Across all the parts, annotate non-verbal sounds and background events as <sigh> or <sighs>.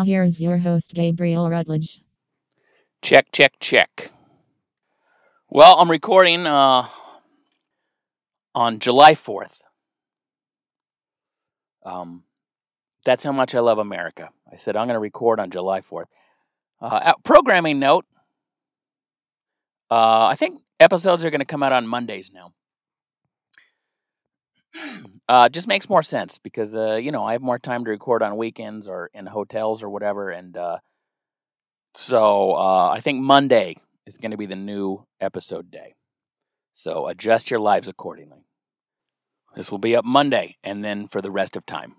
Now here's your host, Gabriel Rutledge. Check, check, check. Well, I'm recording uh, on July 4th. Um, that's how much I love America. I said I'm going to record on July 4th. Uh, programming note uh, I think episodes are going to come out on Mondays now. Uh, just makes more sense because uh, you know I have more time to record on weekends or in hotels or whatever, and uh, so uh, I think Monday is going to be the new episode day. So adjust your lives accordingly. This will be up Monday, and then for the rest of time.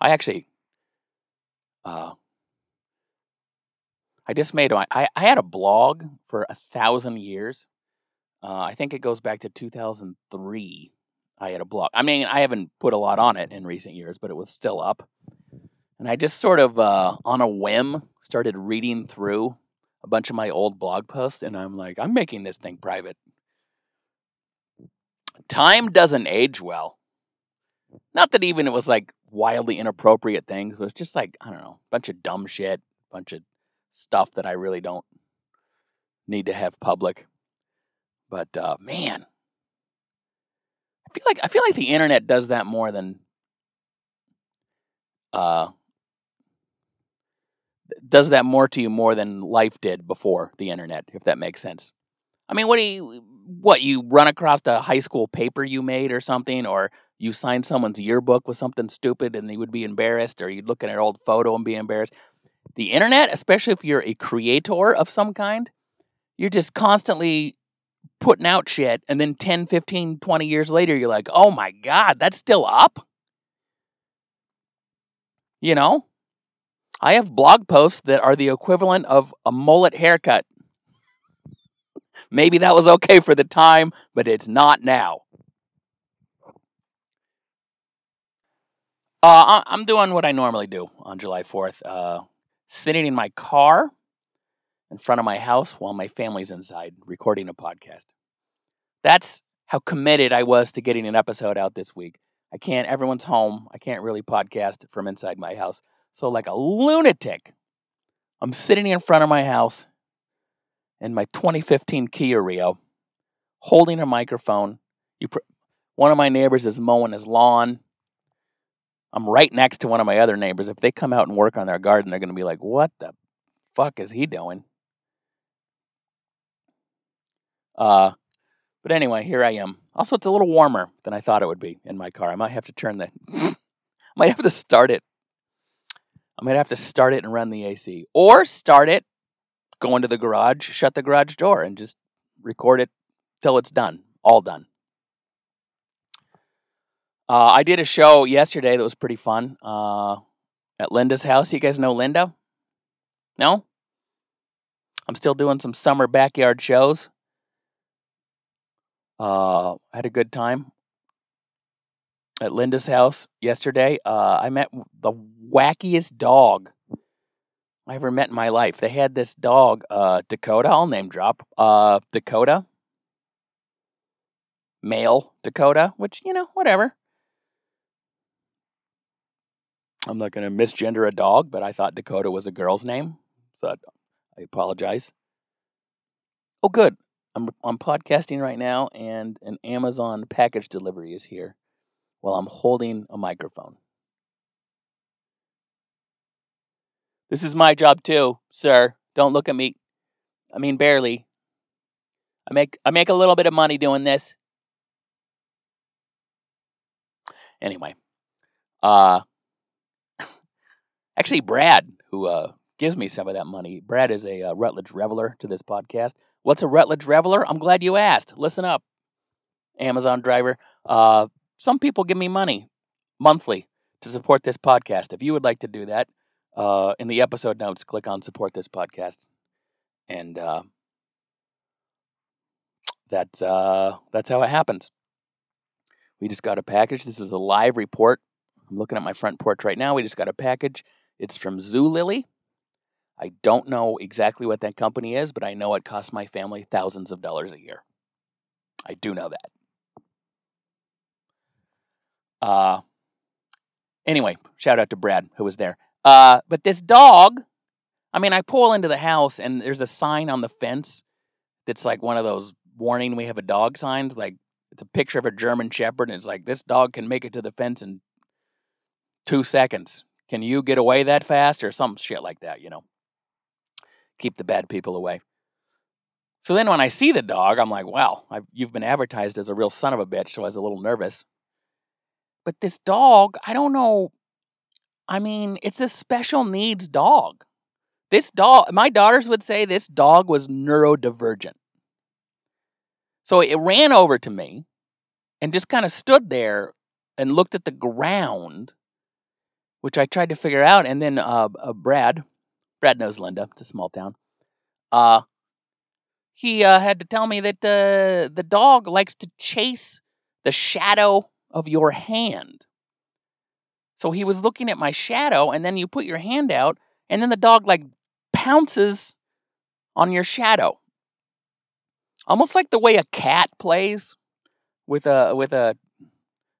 I actually, uh, I just made I I had a blog for a thousand years uh, I think it goes back to 2003. I had a blog. I mean, I haven't put a lot on it in recent years, but it was still up. And I just sort of, uh, on a whim, started reading through a bunch of my old blog posts, and I'm like, I'm making this thing private. Time doesn't age well. Not that even it was like wildly inappropriate things, but it's just like, I don't know, a bunch of dumb shit, a bunch of stuff that I really don't need to have public. But uh, man, I feel like I feel like the internet does that more than uh, does that more to you more than life did before the internet, if that makes sense. I mean, what do you what you run across a high school paper you made or something, or you signed someone's yearbook with something stupid and you would be embarrassed, or you'd look at an old photo and be embarrassed. The internet, especially if you're a creator of some kind, you're just constantly putting out shit and then 10 15 20 years later you're like oh my god that's still up? You know? I have blog posts that are the equivalent of a mullet haircut. Maybe that was okay for the time but it's not now. Uh, i'm doing what i normally do on july 4th uh, sitting in my car in front of my house while my family's inside recording a podcast. That's how committed I was to getting an episode out this week. I can't, everyone's home. I can't really podcast from inside my house. So, like a lunatic, I'm sitting in front of my house in my 2015 Kia Rio, holding a microphone. You, pr- one of my neighbors is mowing his lawn. I'm right next to one of my other neighbors. If they come out and work on their garden, they're going to be like, "What the fuck is he doing?" Uh, but anyway, here I am. Also, it's a little warmer than I thought it would be in my car. I might have to turn the, I <laughs> might have to start it. I might have to start it and run the AC, or start it, go into the garage, shut the garage door, and just record it till it's done, all done. Uh, I did a show yesterday that was pretty fun uh, at Linda's house. You guys know Linda? No? I'm still doing some summer backyard shows. Uh, had a good time at Linda's house yesterday. Uh, I met the wackiest dog I ever met in my life. They had this dog, uh, Dakota. I'll name drop. Uh, Dakota, male Dakota, which you know, whatever. I'm not going to misgender a dog, but I thought Dakota was a girl's name, so I apologize. Oh, good. I'm I'm podcasting right now, and an Amazon package delivery is here while I'm holding a microphone. This is my job too, sir. Don't look at me. I mean, barely. I make I make a little bit of money doing this. Anyway, uh, <laughs> actually, Brad, who uh gives me some of that money, Brad is a uh, Rutledge Reveler to this podcast. What's a Rutledge Reveler? I'm glad you asked. Listen up, Amazon driver. Uh, some people give me money monthly to support this podcast. If you would like to do that, uh, in the episode notes, click on support this podcast. And uh, that's, uh, that's how it happens. We just got a package. This is a live report. I'm looking at my front porch right now. We just got a package. It's from Zulily. I don't know exactly what that company is, but I know it costs my family thousands of dollars a year. I do know that. Uh, Anyway, shout out to Brad who was there. Uh, but this dog, I mean, I pull into the house and there's a sign on the fence that's like one of those warning we have a dog signs. Like it's a picture of a German Shepherd, and it's like this dog can make it to the fence in two seconds. Can you get away that fast, or some shit like that? You know, keep the bad people away. So then when I see the dog, I'm like, well, I've, you've been advertised as a real son of a bitch, so I was a little nervous. But this dog, I don't know. I mean, it's a special needs dog. This dog, my daughters would say this dog was neurodivergent. So it ran over to me and just kind of stood there and looked at the ground, which I tried to figure out. And then uh, uh, Brad, Brad knows Linda, it's a small town. Uh, he uh, had to tell me that uh, the dog likes to chase the shadow of your hand. So he was looking at my shadow, and then you put your hand out, and then the dog like pounces on your shadow. Almost like the way a cat plays with a with a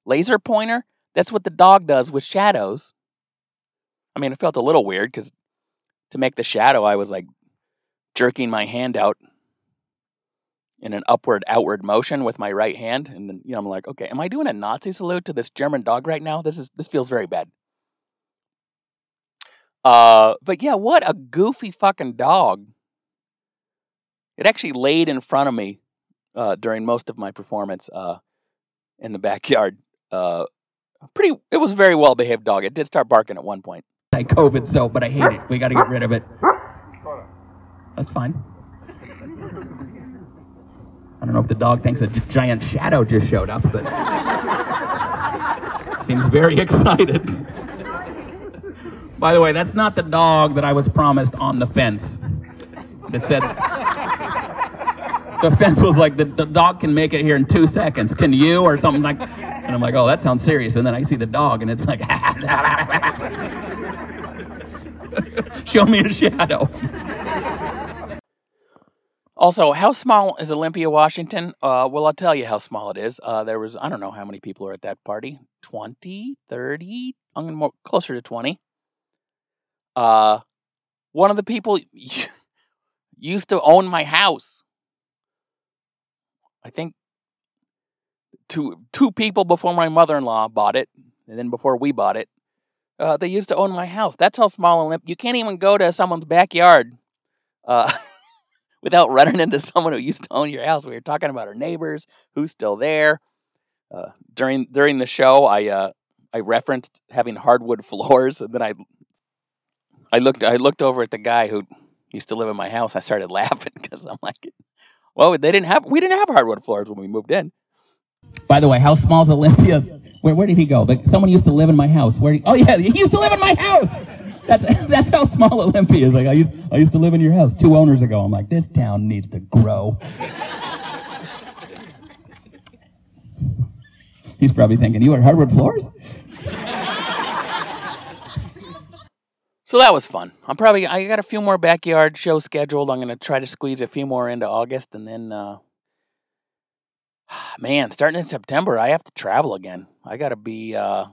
laser pointer. That's what the dog does with shadows. I mean, it felt a little weird because to make the shadow, I was like jerking my hand out in an upward outward motion with my right hand and then you know I'm like okay am I doing a Nazi salute to this German dog right now? This is this feels very bad. Uh but yeah what a goofy fucking dog. It actually laid in front of me uh during most of my performance uh in the backyard. Uh pretty it was a very well behaved dog. It did start barking at one point I covid so but I hate it we got to get rid of it that's fine I don't know if the dog thinks a giant shadow just showed up, but <laughs> seems very excited. By the way, that's not the dog that I was promised on the fence. That said, the fence was like, the, the dog can make it here in two seconds. Can you? Or something like And I'm like, oh, that sounds serious. And then I see the dog, and it's like, <laughs> show me a shadow. Also, how small is Olympia, Washington? Uh, well, I'll tell you how small it is. Uh, there was, I don't know how many people are at that party 20, 30, I'm more, closer to 20. Uh, one of the people <laughs> used to own my house. I think two, two people before my mother in law bought it, and then before we bought it, uh, they used to own my house. That's how small and limp. You can't even go to someone's backyard. Uh, <laughs> without running into someone who used to own your house. We were talking about our neighbors, who's still there. Uh, during during the show, I uh, I referenced having hardwood <laughs> floors, and then I I looked I looked over at the guy who used to live in my house. I started <laughs> laughing because I'm like, well, they didn't have we didn't have hardwood floors when we moved in. By the way, how small is Olympia's? Where where did he go? But someone used to live in my house. Where? He, oh yeah, he used to live in my house. That's <laughs> that's how small Olympia is. Like I used I used to live in your house two owners ago. I'm like, this town needs to grow. He's probably thinking, you are hardwood floors? so that was fun. I'm probably I got a few more backyard shows scheduled. I'm gonna try to squeeze a few more into August and then uh <sighs> man, starting in September I have to travel again. I gotta be uh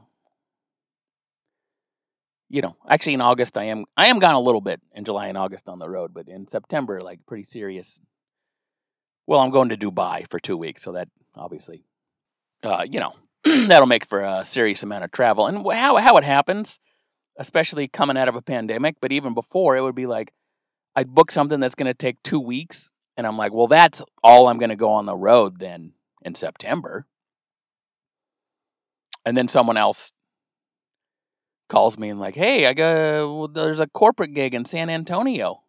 you know, actually in August I am I am gone a little bit in July and August on the road, but in September like pretty serious. Well, I'm going to Dubai for 2 weeks, so that obviously uh, you know, <clears throat> that'll make for a serious amount of travel. And how how it happens, especially coming out of a pandemic, but even before it would be like I'd book something that's going to take 2 weeks and I'm like, "Well, that's all I'm going to go on the road then in September." And then someone else calls me and like, "Hey, I got well, there's a corporate gig in San Antonio."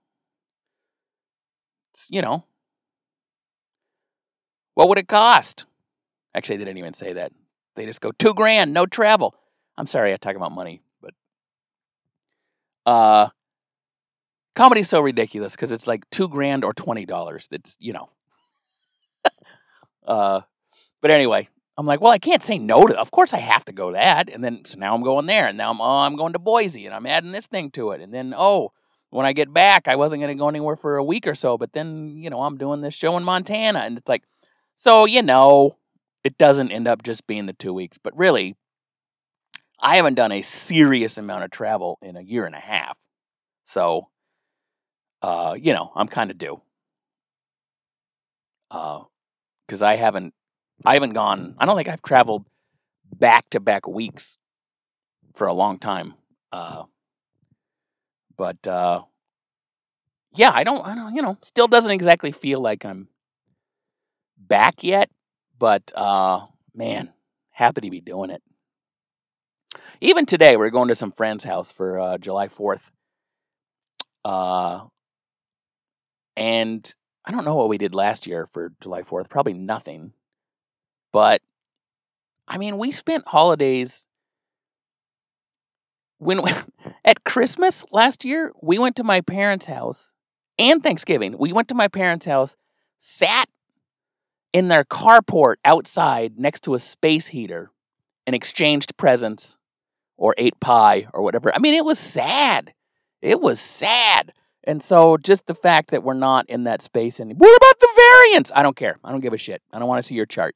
It's, you know, what would it cost? Actually, they didn't even say that. They just go two grand, no travel. I'm sorry, I talk about money, but uh, comedy's so ridiculous because it's like two grand or twenty dollars. It's you know, <laughs> uh, but anyway, I'm like, well, I can't say no to. Of course, I have to go that. And then so now I'm going there, and now I'm oh, I'm going to Boise, and I'm adding this thing to it. And then oh, when I get back, I wasn't going to go anywhere for a week or so, but then you know I'm doing this show in Montana, and it's like, so you know, it doesn't end up just being the two weeks, but really, I haven't done a serious amount of travel in a year and a half. So, uh, you know, I'm kind of due. Uh, because I haven't, I haven't gone. I don't think I've traveled back to back weeks for a long time. Uh, but uh, yeah, I don't, I don't, you know, still doesn't exactly feel like I'm back yet. But uh, man, happy to be doing it. Even today, we're going to some friend's house for uh, July 4th. Uh, and I don't know what we did last year for July 4th. Probably nothing. But I mean, we spent holidays when <laughs> at Christmas last year, we went to my parents' house and Thanksgiving. We went to my parents' house, sat in their carport outside next to a space heater and exchanged presents or ate pie or whatever. I mean, it was sad. It was sad. And so just the fact that we're not in that space anymore. What about the variants? I don't care. I don't give a shit. I don't want to see your chart.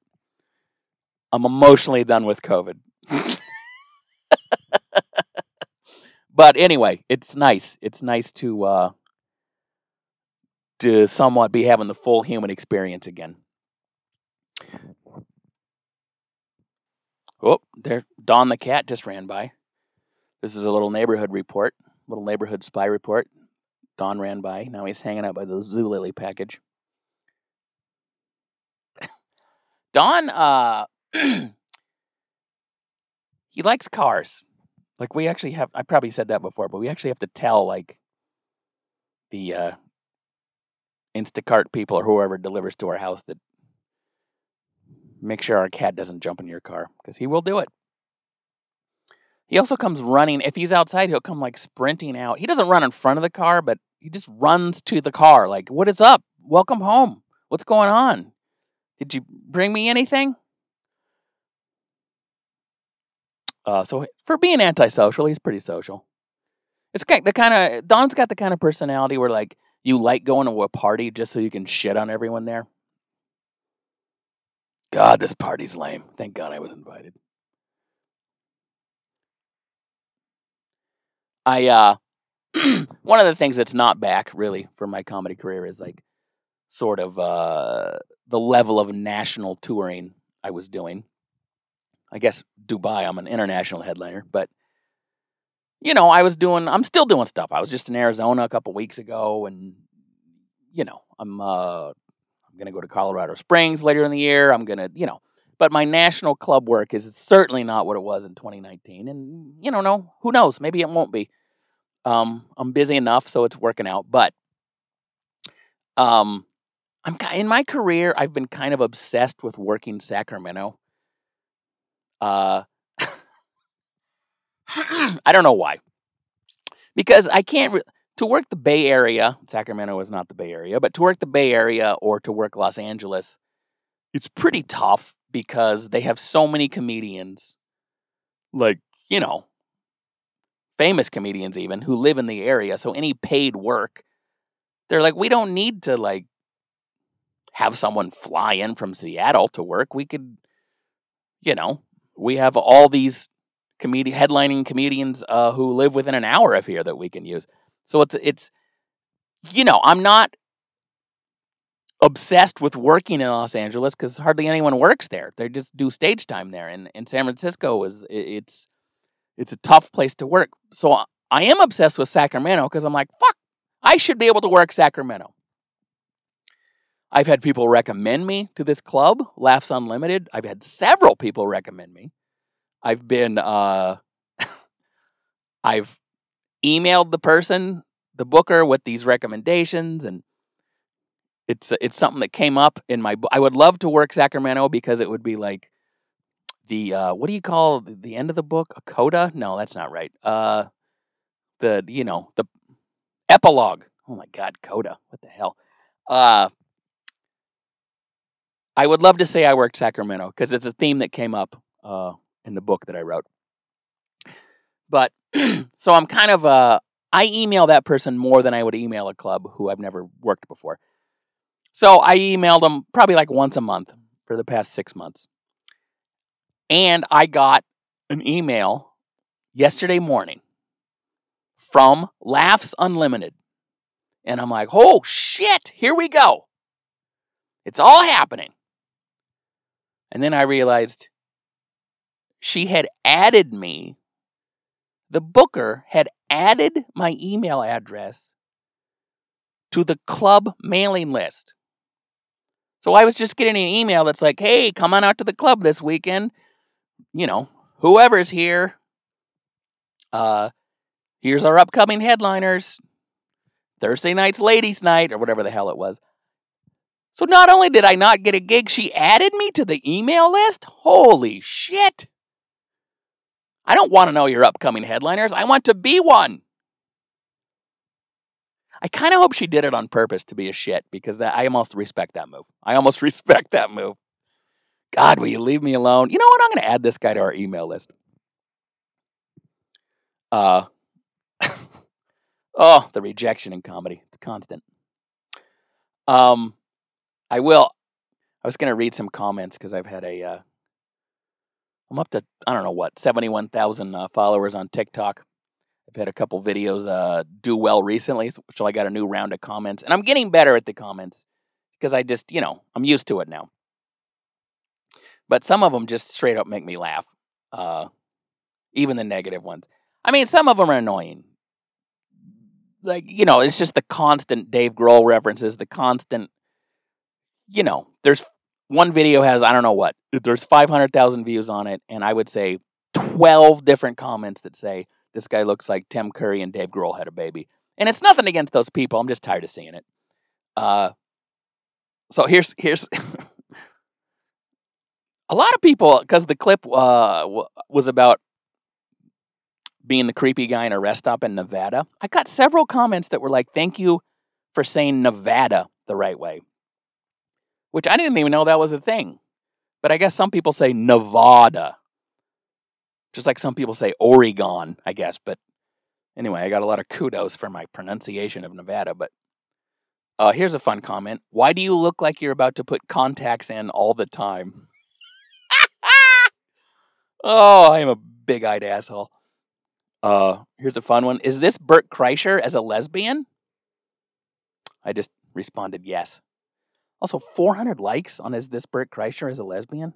I'm emotionally done with COVID. <laughs> but anyway, it's nice. It's nice to uh to somewhat be having the full human experience again. Oh, there Don the cat just ran by. This is a little neighborhood report, little neighborhood spy report. Don ran by. Now he's hanging out by the Zulily package. <coughs> Don, uh, <clears throat> he likes cars. Like we actually have, I probably said that before, but we actually have to tell like the uh, Instacart people or whoever delivers to our house that make sure our cat doesn't jump in your car because he will do it. He also comes running. If he's outside, he'll come like sprinting out. He doesn't run in front of the car, but he just runs to the car. Like, what is up? Welcome home. What's going on? Did you bring me anything? Uh, so for being antisocial, he's pretty social. It's the kind of Don's got the kind of personality where like you like going to a party just so you can shit on everyone there. God, this party's lame. Thank God I was invited. I uh <clears throat> one of the things that's not back really for my comedy career is like sort of uh the level of national touring I was doing. I guess Dubai, I'm an international headliner, but you know, I was doing I'm still doing stuff. I was just in Arizona a couple weeks ago and you know, I'm uh I'm to go to Colorado Springs later in the year. I'm to, you know, but my national club work is certainly not what it was in 2019 and you know, no, who knows, maybe it won't be. Um I'm busy enough so it's working out, but um I'm in my career I've been kind of obsessed with working Sacramento. Uh <clears throat> I don't know why. Because I can't re- to work the Bay Area, Sacramento is not the Bay Area, but to work the Bay Area or to work Los Angeles, it's pretty tough because they have so many comedians, like, you know, famous comedians even, who live in the area. So any paid work, they're like, we don't need to, like, have someone fly in from Seattle to work. We could, you know, we have all these comedian headlining comedians uh, who live within an hour of here that we can use. So it's it's you know, I'm not obsessed with working in Los Angeles because hardly anyone works there. They just do stage time there. And in San Francisco is it's it's a tough place to work. So I am obsessed with Sacramento because I'm like, fuck, I should be able to work Sacramento. I've had people recommend me to this club, Laughs Unlimited. I've had several people recommend me. I've been uh <laughs> I've emailed the person, the booker, with these recommendations, and it's it's something that came up in my. I would love to work Sacramento because it would be like the uh, what do you call the end of the book? A coda? No, that's not right. Uh, the you know the epilogue. Oh my God, coda! What the hell? Uh, I would love to say I worked Sacramento because it's a theme that came up uh, in the book that I wrote. But <clears throat> so I'm kind of uh I email that person more than I would email a club who I've never worked before. So I emailed them probably like once a month for the past six months. And I got an email yesterday morning from Laughs Unlimited. And I'm like, oh shit, here we go. It's all happening. And then I realized she had added me, the booker had added my email address to the club mailing list. So I was just getting an email that's like, hey, come on out to the club this weekend. You know, whoever's here. Uh, here's our upcoming headliners. Thursday night's ladies' night, or whatever the hell it was. So not only did I not get a gig, she added me to the email list? Holy shit. I don't want to know your upcoming headliners. I want to be one. I kind of hope she did it on purpose to be a shit because that I almost respect that move. I almost <laughs> respect that move. God, will you leave me alone? You know what? I'm going to add this guy to our email list. Uh, <laughs> oh, the rejection in comedy. It's constant. Um, I will. I was going to read some comments because I've had a. Uh, I'm up to I don't know what seventy one thousand uh, followers on TikTok. I've had a couple videos uh, do well recently, so I got a new round of comments, and I'm getting better at the comments because I just you know I'm used to it now. But some of them just straight up make me laugh, uh, even the negative ones. I mean, some of them are annoying. Like you know, it's just the constant Dave Grohl references, the constant you know, there's one video has I don't know what. There's 500,000 views on it and I would say 12 different comments that say this guy looks like Tim Curry and Dave Grohl had a baby. And it's nothing against those people. I'm just tired of seeing it. Uh so here's here's <laughs> a lot of people because the clip uh, was about being the creepy guy in a rest stop in Nevada. I got several comments that were like, "Thank you for saying Nevada the right way." which I didn't even know that was a thing. But I guess some people say Nevada. Just like some people say Oregon, I guess. But anyway, I got a lot of kudos for my pronunciation of Nevada. But uh, here's a fun comment Why do you look like you're about to put contacts in all the time? <laughs> oh, I am a big eyed asshole. Uh, here's a fun one. Is this Bert Kreischer as a lesbian? I just responded yes. Also, 400 likes on Is This Bert Kreischer as a lesbian.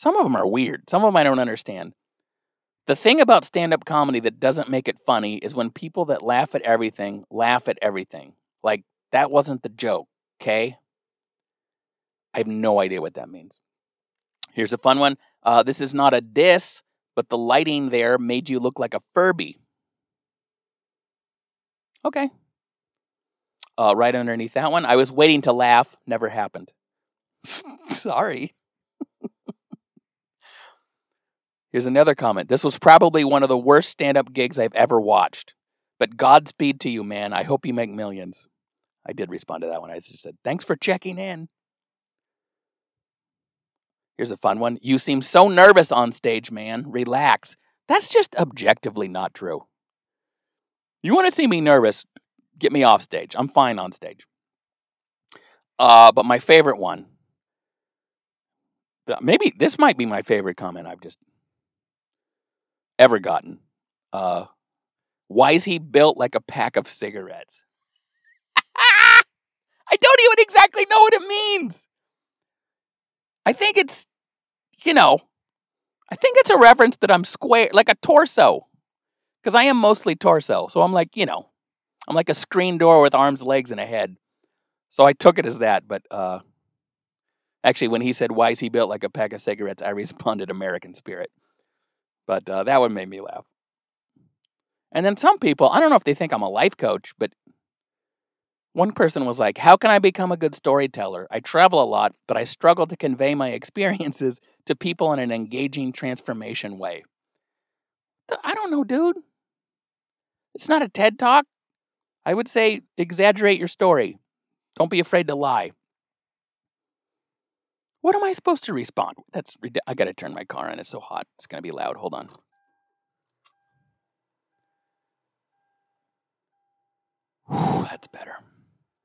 Some of them are weird. Some of them I don't understand. The thing about stand up comedy that doesn't make it funny is when people that laugh at everything laugh at everything. Like, that wasn't the joke, okay? I have no idea what that means. Here's a fun one. Uh, this is not a diss, but the lighting there made you look like a Furby. Okay, uh, right underneath that one. I was waiting to laugh, never happened. <laughs> Sorry. Here's another comment. This was probably one of the worst stand up gigs I've ever watched. But Godspeed to you, man. I hope you make millions. I did respond to that one. I just said, thanks for checking in. Here's a fun one. You seem so nervous on stage, man. Relax. That's just objectively not true. You want to see me nervous? Get me off stage. I'm fine on stage. Uh, but my favorite one, maybe this might be my favorite comment I've just ever gotten. Uh, why is he built like a pack of cigarettes? <laughs> I don't even exactly know what it means. I think it's, you know, I think it's a reference that I'm square, like a torso, because I am mostly torso. So I'm like, you know, I'm like a screen door with arms, legs, and a head. So I took it as that. But uh, actually, when he said, "Why is he built like a pack of cigarettes?" I responded, "American spirit." But uh, that one made me laugh. And then some people, I don't know if they think I'm a life coach, but one person was like, How can I become a good storyteller? I travel a lot, but I struggle to convey my <laughs> experiences to people in an engaging transformation way. I don't know, dude. It's not a TED talk. I would say exaggerate your story. Don't be afraid to lie. What am I supposed to respond? That's I got to turn my car on. It's so hot. It's going to be loud. Hold on. Whew, that's better.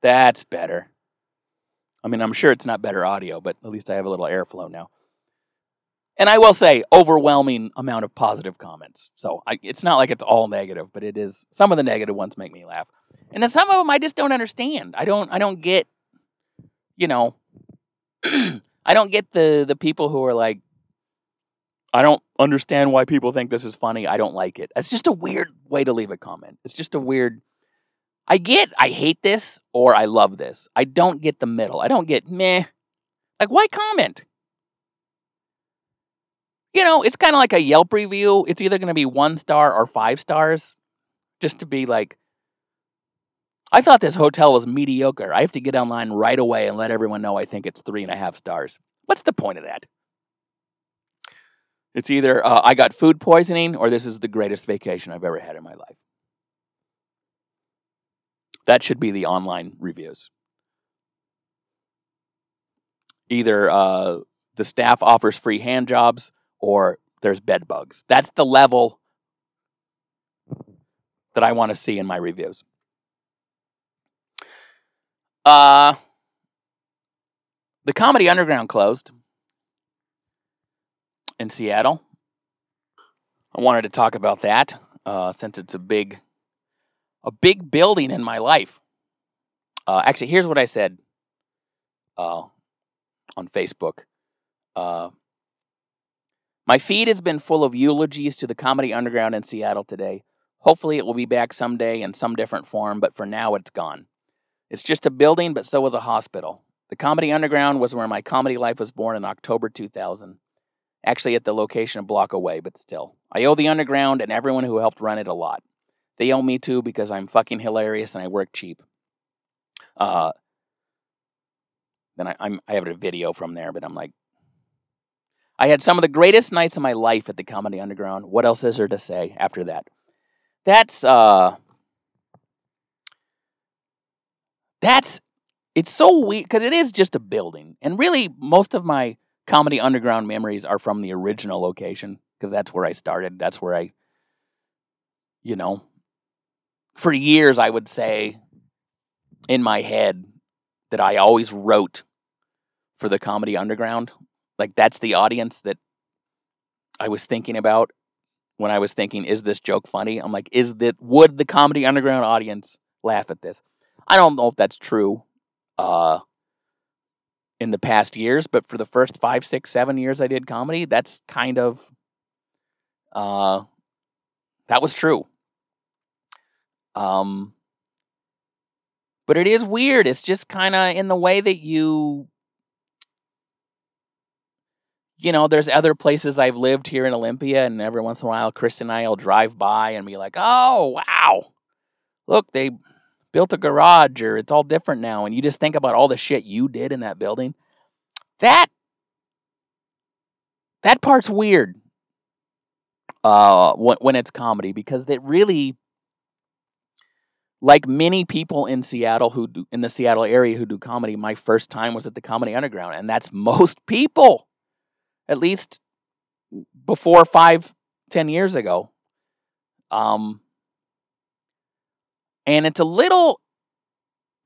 That's better. I mean, I'm sure it's not better audio, but at least I have a little airflow now. and I will say, overwhelming amount of positive comments. So I, it's not like it's all negative, but it is. Some of the negative ones make me laugh, and then some of them I just don't understand. I don't. I don't get. You know, <clears throat> I don't get the the people who are like, I don't understand why people think this is funny. I don't like it. It's just a weird way to leave a comment. It's just a weird. I get I hate this or I love this. I don't get the middle. I don't get meh. Like why comment? You know, it's kind of like a Yelp review. It's either going to be one star or five stars, just to be like, I thought this hotel was mediocre. I have to get online right away and let everyone know I think it's three and a half stars. What's the point of that? It's either uh, I got food poisoning or this is the greatest vacation I've ever had in my life. That should be the online reviews. Either uh, the staff offers free hand jobs or there's bed bugs. That's the level that I want to see in my reviews. Uh, the Comedy Underground closed in Seattle. I wanted to talk about that uh, since it's a big, a big building in my life. Uh, actually, here's what I said uh, on Facebook. Uh, my feed has been full of eulogies to the Comedy Underground in Seattle today. Hopefully, it will be back someday in some different form, but for now, it's gone. It's just a building, but so was a hospital. The Comedy Underground was where my comedy life was born in October 2000. Actually, at the location a block away, but still. I owe the Underground and everyone who helped run it a lot. They owe me too because I'm fucking hilarious and I work cheap. Uh, then I, I'm, I have a video from there, but I'm like, I had some of the greatest nights of my life at the Comedy Underground. What else is there to say after that? That's uh That's it's so weird because it is just a building. And really most of my Comedy Underground memories are from the original location because that's where I started. That's where I you know for years I would say in my head that I always wrote for the Comedy Underground like that's the audience that I was thinking about when I was thinking, is this joke funny? I'm like, is that would the comedy underground audience laugh at this? I don't know if that's true uh, in the past years, but for the first five, six, seven years I did comedy, that's kind of uh, that was true. Um, but it is weird. It's just kind of in the way that you you know, there's other places I've lived here in Olympia, and every once in a while, Chris and I will drive by and be like, oh, wow, look, they built a garage, or it's all different now. And you just think about all the shit you did in that building. That, that part's weird uh, when, when it's comedy because it really, like many people in Seattle who do, in the Seattle area who do comedy, my first time was at the Comedy Underground, and that's most people at least before five, ten years ago. Um, and it's a little,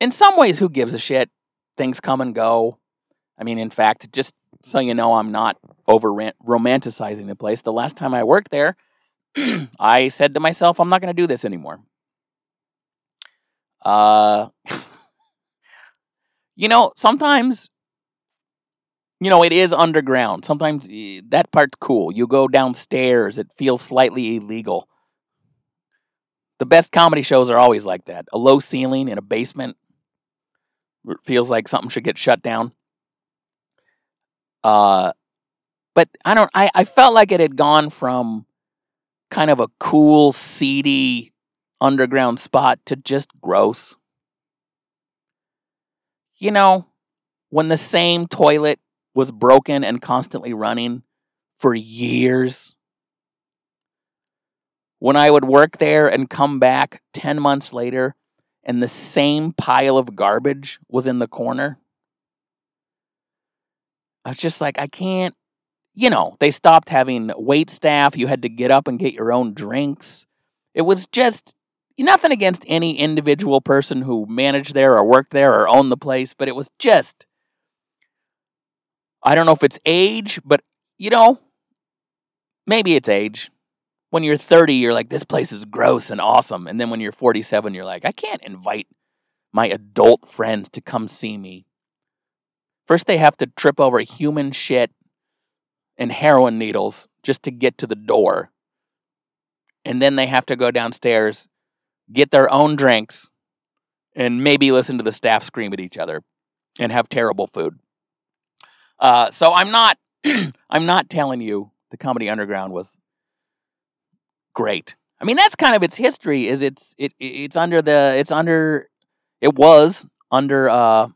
in some ways, who gives a shit? Things come and go. I mean, in fact, just so you know, I'm not over romanticizing the place. The last time I worked there, <clears throat> I said to myself, I'm not going to do this anymore. Uh, <laughs> you know, sometimes you know, it is underground. Sometimes eh, that part's cool. You go downstairs, it feels slightly illegal. The best comedy shows are always like that. A low ceiling in a basement it feels like something should get shut down. Uh but I don't I, I felt like it had gone from kind of a cool, seedy underground spot to just gross. You know, when the same toilet was broken and constantly running for years. When I would work there and come back 10 months later and the same pile of garbage was in the corner, I was just like, I can't. You know, they stopped having wait staff. You had to get up and get your own drinks. It was just nothing against any individual person who managed there or worked there or owned the place, but it was just I don't know if it's age, but you know, maybe it's age. When you're 30, you're like, this place is gross and awesome. And then when you're 47, you're like, I can't invite my adult friends to come see me. First, they have to trip over human shit and heroin needles just to get to the door. And then they have to go downstairs, get their own drinks, and maybe listen to the staff scream at each other and have terrible food. Uh, so I'm not <clears throat> I'm not telling you the comedy underground was great. I mean that's kind of its history is it's it it's under the it's under it was under uh,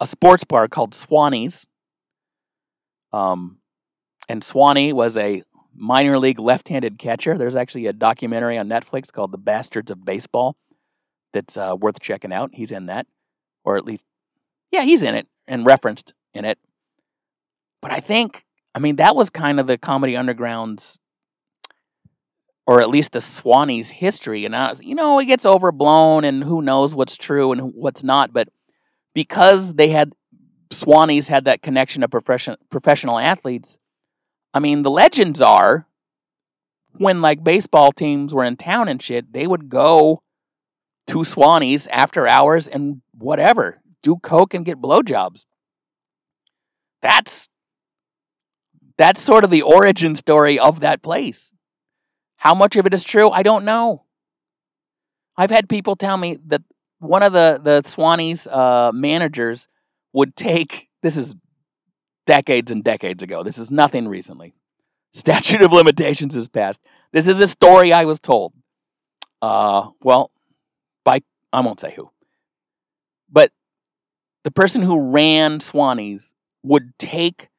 a sports bar called Swannie's. Um and Swannie was a minor league left-handed catcher. There's actually a documentary on Netflix called The Bastards of Baseball that's uh, worth checking out. He's in that, or at least, yeah, he's in it and referenced in it. But I think, I mean, that was kind of the comedy underground's, or at least the Swannie's history. And I, you know, it gets overblown, and who knows what's true and what's not. But because they had Swannie's had that connection to profession, professional athletes, I mean, the legends are when like baseball teams were in town and shit, they would go to Swannie's after hours and whatever, do coke and get blowjobs. That's that's sort of the origin story of that place. How much of it is true, I don't know. I've had people tell me that one of the the Swannies uh, managers would take this is decades and decades ago. This is nothing recently. Statute of limitations has passed. This is a story I was told. Uh, well, by I won't say who, but the person who ran Swannie's would take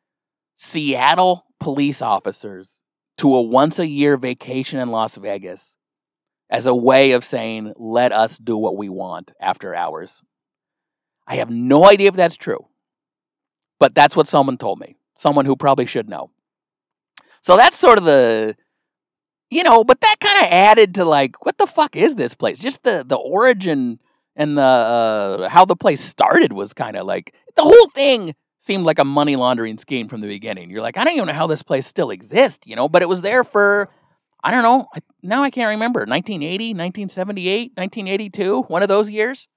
Seattle police officers to a once a year vacation in Las Vegas as a way of saying, let us do what we want after hours. I have no idea if that's true. But that's what someone told me. Someone who probably should know. So that's sort of the you know, but that kind of added to like what the fuck is this place? Just the the origin and the uh, how the place started was kind of like the whole thing seemed like a money laundering scheme from the beginning. You're like, I don't even know how this place still exists, you know, but it was there for I don't know. Now I can't remember. 1980, 1978, 1982, one of those years.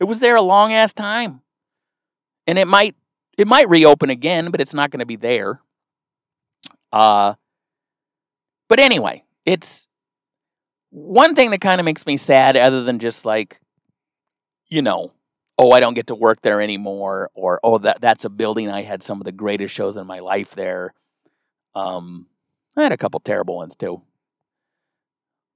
It was there a long ass time. And it might it might reopen again, but it's not going to be there. Uh, but anyway, it's one thing that kind of makes me sad, other than just like, you know, oh, I don't get to work there anymore, or oh, that that's a building I had some of the greatest shows in my life there. Um, I had a couple terrible ones too.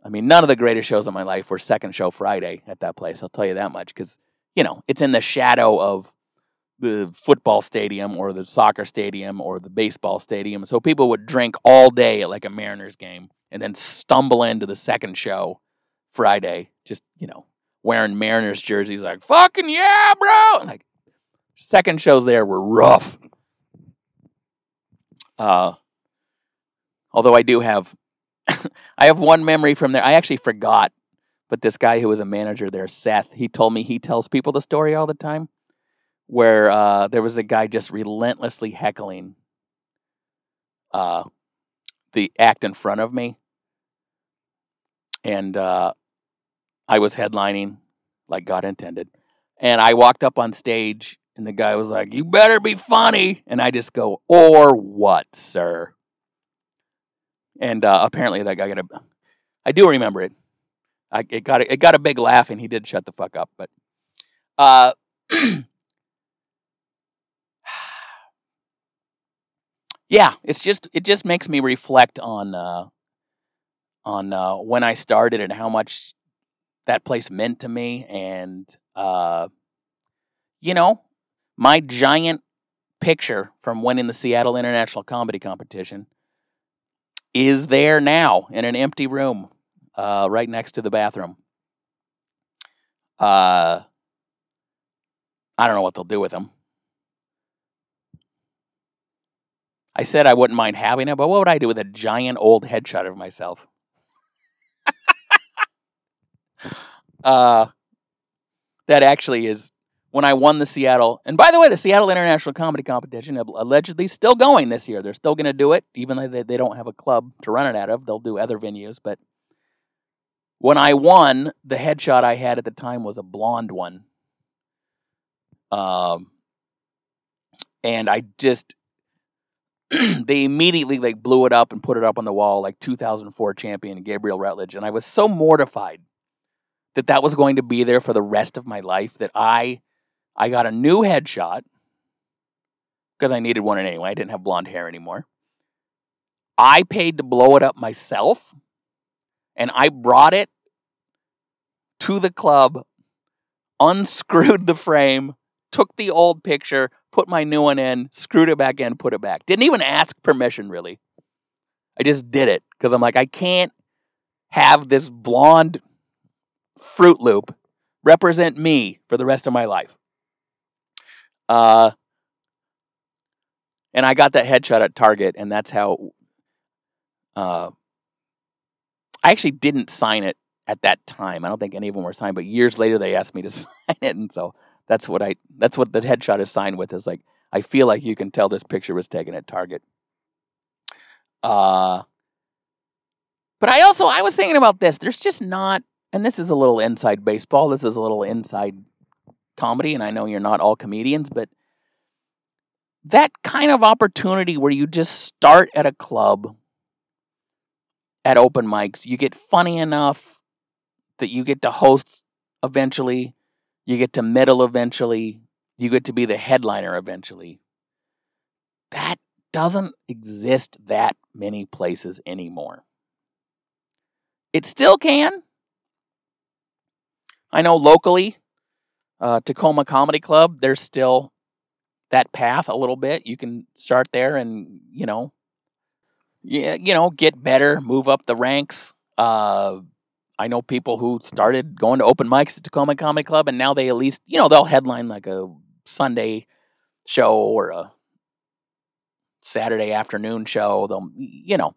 I mean, none of the greatest shows in my life were second show Friday at that place. I'll tell you that much because you know it's in the shadow of the football stadium or the soccer stadium or the baseball stadium. So people would drink all day at like a Mariners game and then stumble into the second show Friday, just, you know, wearing Mariners jerseys like, fucking yeah, bro. And like, second shows there were rough. Uh, although I do have, <laughs> I have one memory from there. I actually forgot, but this guy who was a manager there, Seth, he told me he tells people the story all the time where uh, there was a guy just relentlessly heckling uh, the act in front of me. And uh, I was headlining like God intended. And I walked up on stage, and the guy was like, You better be funny. And I just go, Or what, sir? And uh, apparently that guy got a. I do remember it. I, it got a, it got a big laugh, and he did shut the fuck up. But uh, <clears throat> yeah, it's just it just makes me reflect on uh, on uh, when I started and how much that place meant to me, and uh, you know, my giant picture from winning the Seattle International Comedy Competition is there now in an empty room, uh, right next to the bathroom. Uh, I don't know what they'll do with them. I said I wouldn't mind having it, but what would I do with a giant old headshot of myself? Uh, that actually is when I won the Seattle. And by the way, the Seattle International Comedy Competition allegedly still going this year. They're still going to do it, even though they, they don't have a club to run it out of. They'll do other venues. But when I won, the headshot I had at the time was a blonde one. Um, and I just <clears throat> they immediately like blew it up and put it up on the wall like 2004 champion Gabriel Rutledge and I was so mortified that that was going to be there for the rest of my life that I I got a new headshot because I needed one anyway. I didn't have blonde hair anymore. I paid to blow it up myself and I brought it to the club, unscrewed the frame, took the old picture, put my new one in, screwed it back in, put it back. Didn't even ask permission, really. I just did it because I'm like, I can't have this blonde Fruit Loop represent me for the rest of my life. Uh, and I got that headshot at Target, and that's how. Uh, I actually didn't sign it at that time. I don't think any of them were signed, but years later they asked me to <laughs> sign it, and so that's what I that's what the headshot is signed with is like I feel like you can tell this picture was taken at Target. Uh but I also I was thinking about this. There's just not and this is a little inside baseball. This is a little inside comedy and I know you're not all comedians, but that kind of opportunity where you just start at a club at open mics, you get funny enough that you get to host eventually you get to middle eventually. You get to be the headliner eventually. That doesn't exist that many places anymore. It still can. I know locally, uh, Tacoma Comedy Club, there's still that path a little bit. You can start there and, you know, yeah, you know, get better, move up the ranks. Uh, I know people who started going to open mics at Tacoma Comedy Club, and now they at least, you know, they'll headline like a Sunday show or a Saturday afternoon show. They'll, you know,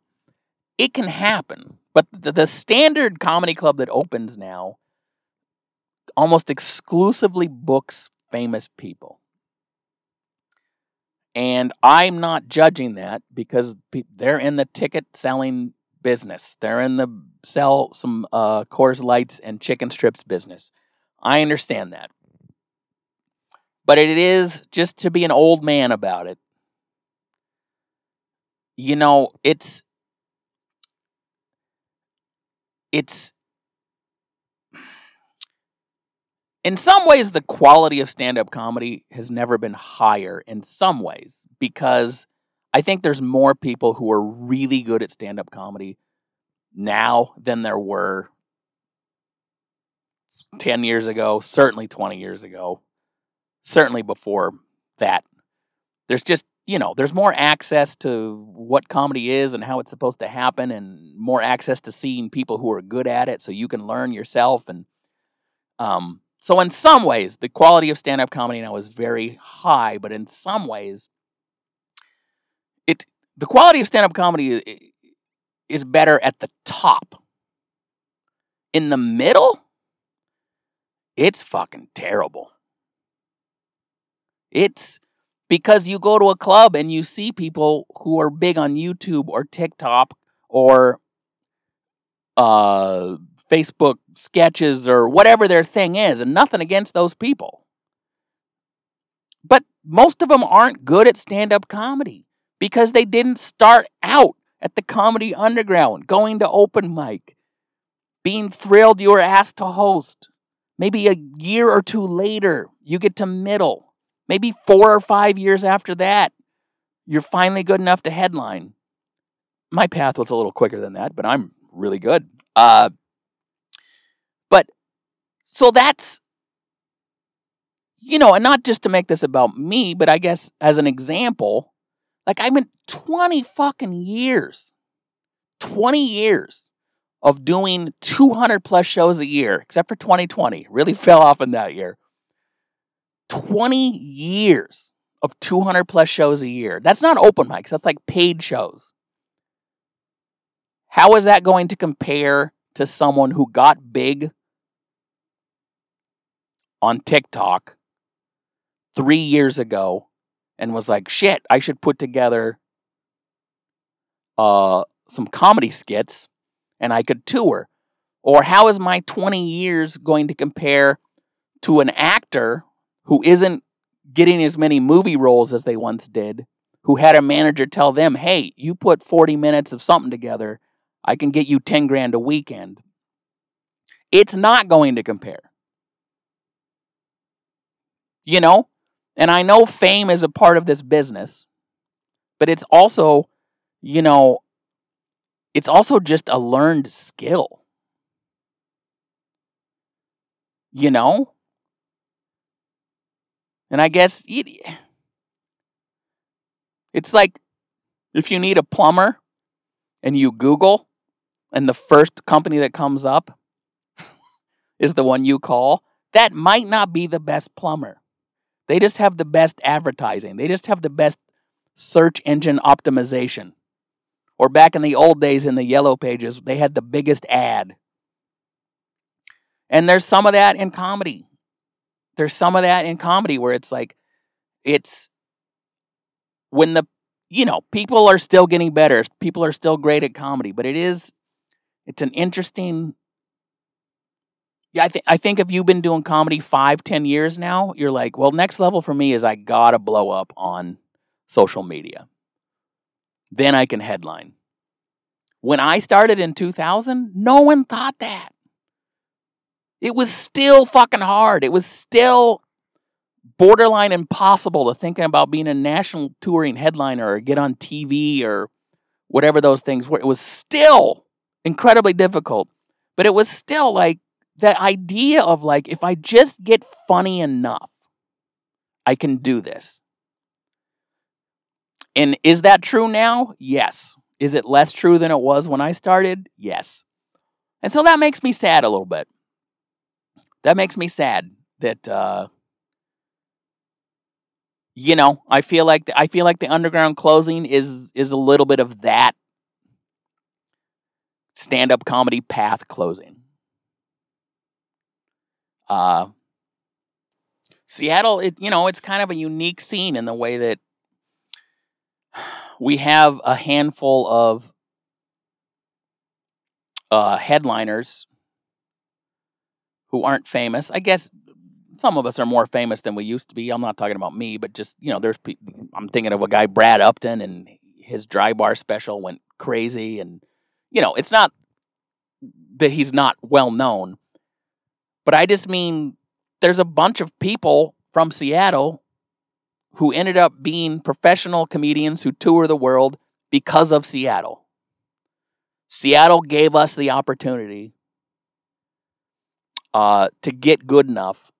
it can happen. But the, the standard comedy club that opens now almost exclusively books famous people. And I'm not judging that because they're in the ticket selling business. They're in the sell some uh, Coors Lights and chicken strips business. I understand that. But it is just to be an old man about it. You know, it's it's in some ways the quality of stand-up comedy has never been higher in some ways because I think there's more people who are really good at stand up comedy now than there were 10 years ago, certainly 20 years ago, certainly before that. There's just, you know, there's more access to what comedy is and how it's supposed to happen, and more access to seeing people who are good at it so you can learn yourself. And um, so, in some ways, the quality of stand up comedy now is very high, but in some ways, it the quality of stand up comedy is better at the top. In the middle, it's fucking terrible. It's because you go to a club and you see people who are big on YouTube or TikTok or uh, Facebook sketches or whatever their thing is, and nothing against those people. But most of them aren't good at stand up comedy because they didn't start out at the Comedy Underground, going to open mic, being thrilled you were asked to host. Maybe a year or two later, you get to middle. Maybe four or five years after that, you're finally good enough to headline. My path was a little quicker than that, but I'm really good. Uh, so that's you know, and not just to make this about me, but I guess as an example, like I mean 20 fucking years. 20 years of doing 200 plus shows a year, except for 2020. Really <laughs> fell off in that year. 20 years of 200 plus shows a year. That's not open mics, that's like paid shows. How is that going to compare to someone who got big on TikTok three years ago and was like, shit, I should put together uh, some comedy skits and I could tour? Or how is my 20 years going to compare to an actor who isn't getting as many movie roles as they once did, who had a manager tell them, hey, you put 40 minutes of something together, I can get you 10 grand a weekend. It's not going to compare. You know? And I know fame is a part of this business, but it's also, you know, it's also just a learned skill. You know? And I guess it's like if you need a plumber and you Google, and the first company that comes up <laughs> is the one you call, that might not be the best plumber. They just have the best advertising, they just have the best search engine optimization. Or back in the old days in the yellow pages, they had the biggest ad. And there's some of that in comedy. There's some of that in comedy where it's like, it's when the, you know, people are still getting better. People are still great at comedy, but it is, it's an interesting, yeah, I think I think if you've been doing comedy five, ten years now, you're like, well, next level for me is I gotta blow up on social media. Then I can headline. When I started in 2000, no one thought that. It was still fucking hard. It was still borderline impossible to thinking about being a national touring headliner or get on TV or whatever those things were. It was still incredibly difficult. But it was still like that idea of like, if I just get funny enough, I can do this. And is that true now? Yes. Is it less true than it was when I started? Yes. And so that makes me sad a little bit. That makes me sad that uh you know, I feel like the, I feel like the underground closing is is a little bit of that stand-up comedy path closing. Uh Seattle, it you know, it's kind of a unique scene in the way that we have a handful of uh, headliners who aren't famous. I guess some of us are more famous than we used to be. I'm not talking about me, but just you know, there's. I'm thinking of a guy, Brad Upton, and his dry bar special went crazy, and you know, it's not that he's not well known, but I just mean there's a bunch of people from Seattle who ended up being professional comedians who tour the world because of Seattle. Seattle gave us the opportunity uh, to get good enough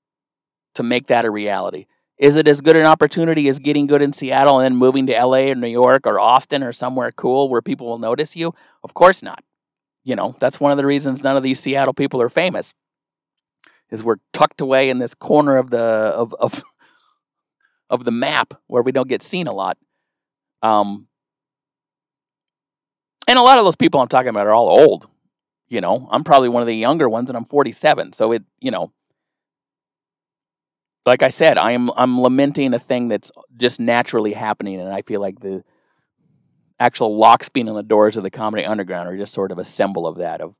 to make that a reality. Is it as good an opportunity as getting good in Seattle and then moving to LA or New York or Austin or somewhere cool where people will notice you? Of course not. You know, that's one of the reasons none of these Seattle people are famous. Is we're tucked away in this corner of the of of <laughs> of the map where we don't get seen a lot. Um, and a lot of those people I'm talking about are all old. You know, I'm probably one of the younger ones, and I'm 47. So it, you know, like I said, I'm I'm lamenting a thing that's just naturally happening, and I feel like the actual locks being on the doors of the comedy underground are just sort of a symbol of that. Of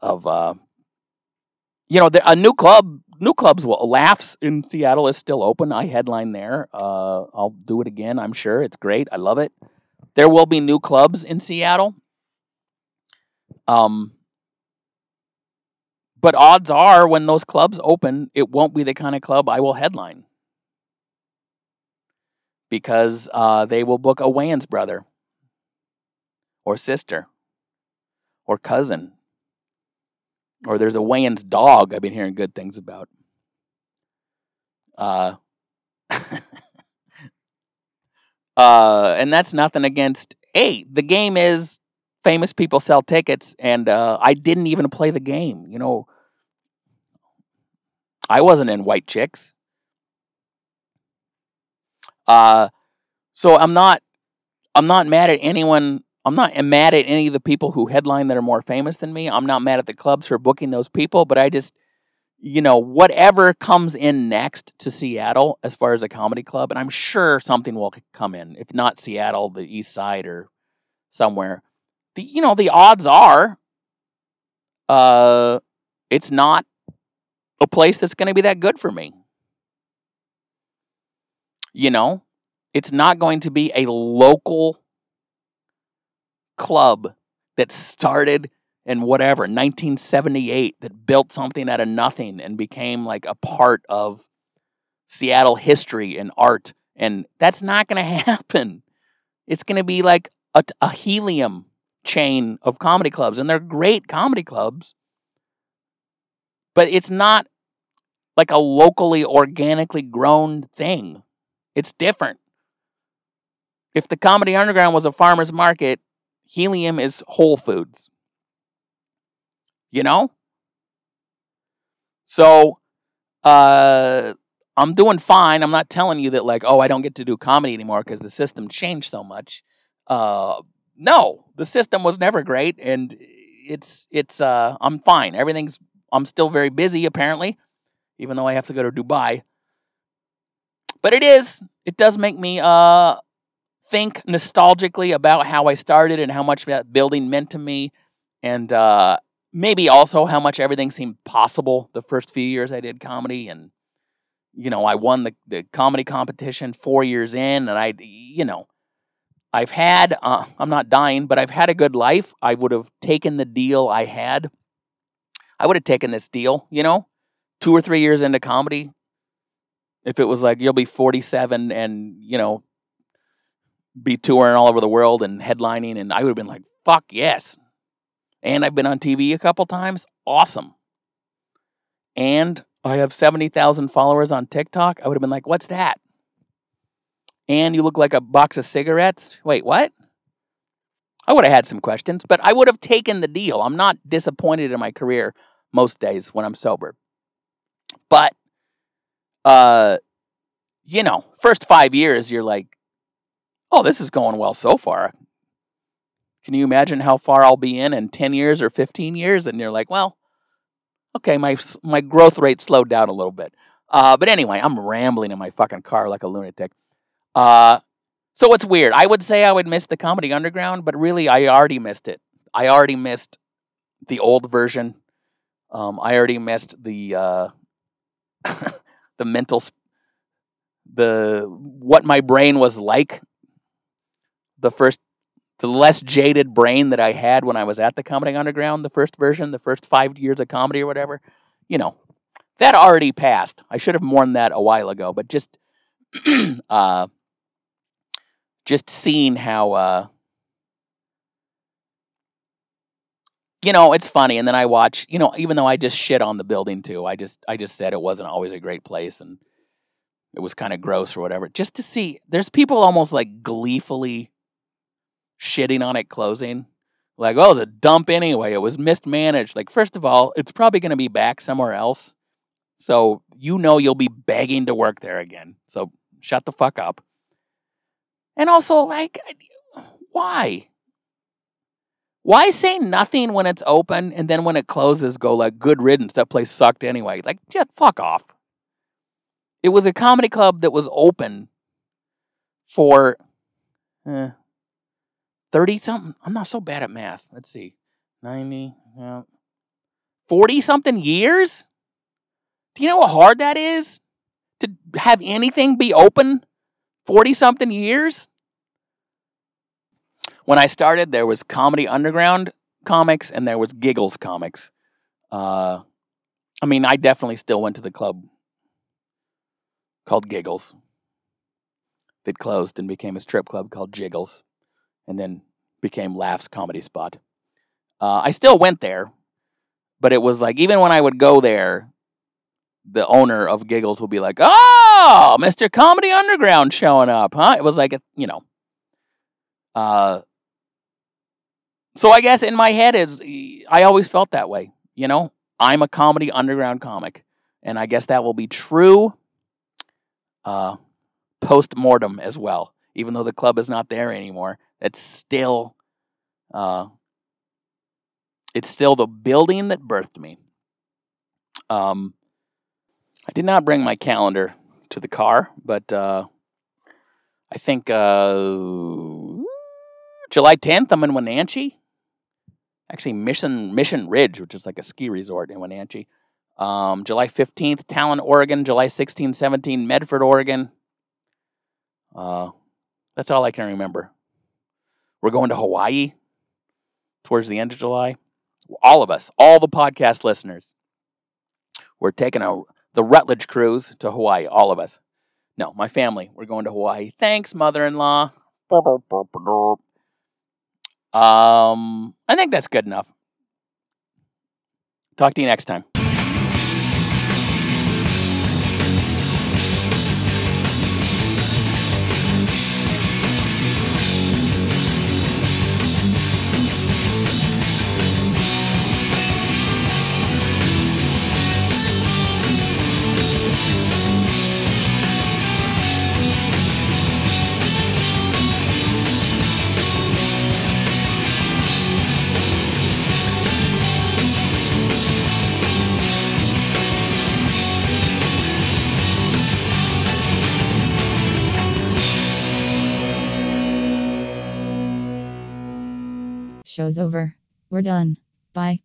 of uh, you know, the, a new club new clubs will laughs in seattle is still open. I headline there. Uh, i'll do it again i'm sure. It's great. I love it. There will be new clubs in seattle. Um, but odds are when those clubs open it won't be the kind of club i will headline. Because uh, they will book a wayans brother or sister or cousin or there's a Wayans dog I've been hearing good things about. Uh, <laughs> uh, and that's nothing against. Hey, the game is famous people sell tickets, and uh, I didn't even play the game. You know, I wasn't in White Chicks. Uh, so I'm not. I'm not mad at anyone I'm not mad at any of the people who headline that are more famous than me. I'm not mad at the clubs for booking those people, but I just, you know, whatever comes in next to Seattle as far as a comedy club, and I'm sure something will come in. If not Seattle, the East Side or somewhere. The you know the odds are, uh, it's not a place that's going to be that good for me. You know, it's not going to be a local club that started in whatever 1978 that built something out of nothing and became like a part of Seattle history and art and that's not going <laughs> to happen. It's going to be like a, a helium chain of comedy clubs and they're great comedy clubs but it's not like a locally organically grown thing. It's different. If the Comedy Underground was a farmer's market, Helium is Whole Foods. You know? So, uh, I'm doing fine. I'm not telling you that, like, oh, I don't get to do comedy anymore because the system changed so much. Uh, no, the system was never great, and it's it's uh, I'm fine. Everything's I'm still very busy apparently, even though I have to go to Dubai. But it is it does make me uh think nostalgically about how I started and how much that building meant to me, and uh, maybe also how much everything seemed possible the first few years I did comedy. And you know, I won the the comedy competition four years in, and I you know. I've had, uh, I'm not dying, but I've had a good life. I would have taken the deal I had I would have taken this deal, you know, two or three years into comedy. If it was like you'll be 47 and, you know, be touring all over the world and headlining, and I would have been like, fuck yes. And I've been on TV a couple times. Awesome. And I have 70,000 followers on TikTok. I would have been like, what's that? And you look like a box of cigarettes. Wait, what? I would have had some questions, but I would have taken the deal. I'm not disappointed in my career most days when I'm sober. But uh you know, first 5 years you're like, "Oh, this is going well so far." Can you imagine how far I'll be in in 10 years or 15 years and you're like, "Well, okay, my my growth rate slowed down a little bit." Uh but anyway, I'm rambling in my fucking car like a lunatic. Uh so it's weird. I would say I would miss the Comedy Underground, but really I already missed it. I already missed the old version um, I already missed the uh, <laughs> the mental the what my brain was like. The first the less jaded brain that I had when I was at the Comedy Underground, the first version, the first five years of comedy or whatever, you know, that already passed. I should have mourned that a while ago, but just <clears throat> uh, just seeing how uh, you know, it's funny. And then I watch, you know, even though I just shit on the building too, I just I just said it wasn't always a great place and it was kind of gross or whatever. Just to see, there's people almost like gleefully shitting on it closing. Like, oh, it was a dump anyway. It was mismanaged. Like, first of all, it's probably going to be back somewhere else. So you know you'll be begging to work there again. So shut the fuck up. And also, like, why? Why say nothing when it's open and then when it closes, go like, good riddance, that place sucked anyway? Like, just fuck off. It was a comedy club that was open for eh, 30 something. I'm not so bad at math. Let's see. 90, 40 something years? Do you know how hard that is? To have anything be open 40 something years? when I started, there was Comedy Underground comics and there was Giggles comics. Uh, I mean, I definitely still went to the club called Giggles. It closed and became a strip club called Jiggles, and then became Laughs Comedy Spot. Uh, I still went there, but it was like even when I would go there, the owner of Giggles would be like, "Oh, Mister Comedy Underground showing up, huh?" It was like a, you know, uh, so I guess in my head is I always felt that way. You know, I'm a comedy underground comic, and I guess that will be true uh, post mortem as well. Even though the club is not there anymore, it's still uh, it's still the building that birthed me. Um, I did not bring my calendar to the car, but uh, I think uh, July 10th, I'm in Wenatchee. Actually, Mission Mission Ridge, which is like a ski resort in Wenatchee. Um, July 15th, Talent, Oregon. July 16, 17, Medford, Oregon. Uh, that's all I can remember. We're going to Hawaii towards the end of July. All of us, all the podcast listeners, we're taking a the Rutledge cruise to Hawaii. All of us. No, my family. We're going to Hawaii. Thanks, mother-in-law. Um, I think that's good enough. Talk to you next time. Show's over. We're done. Bye.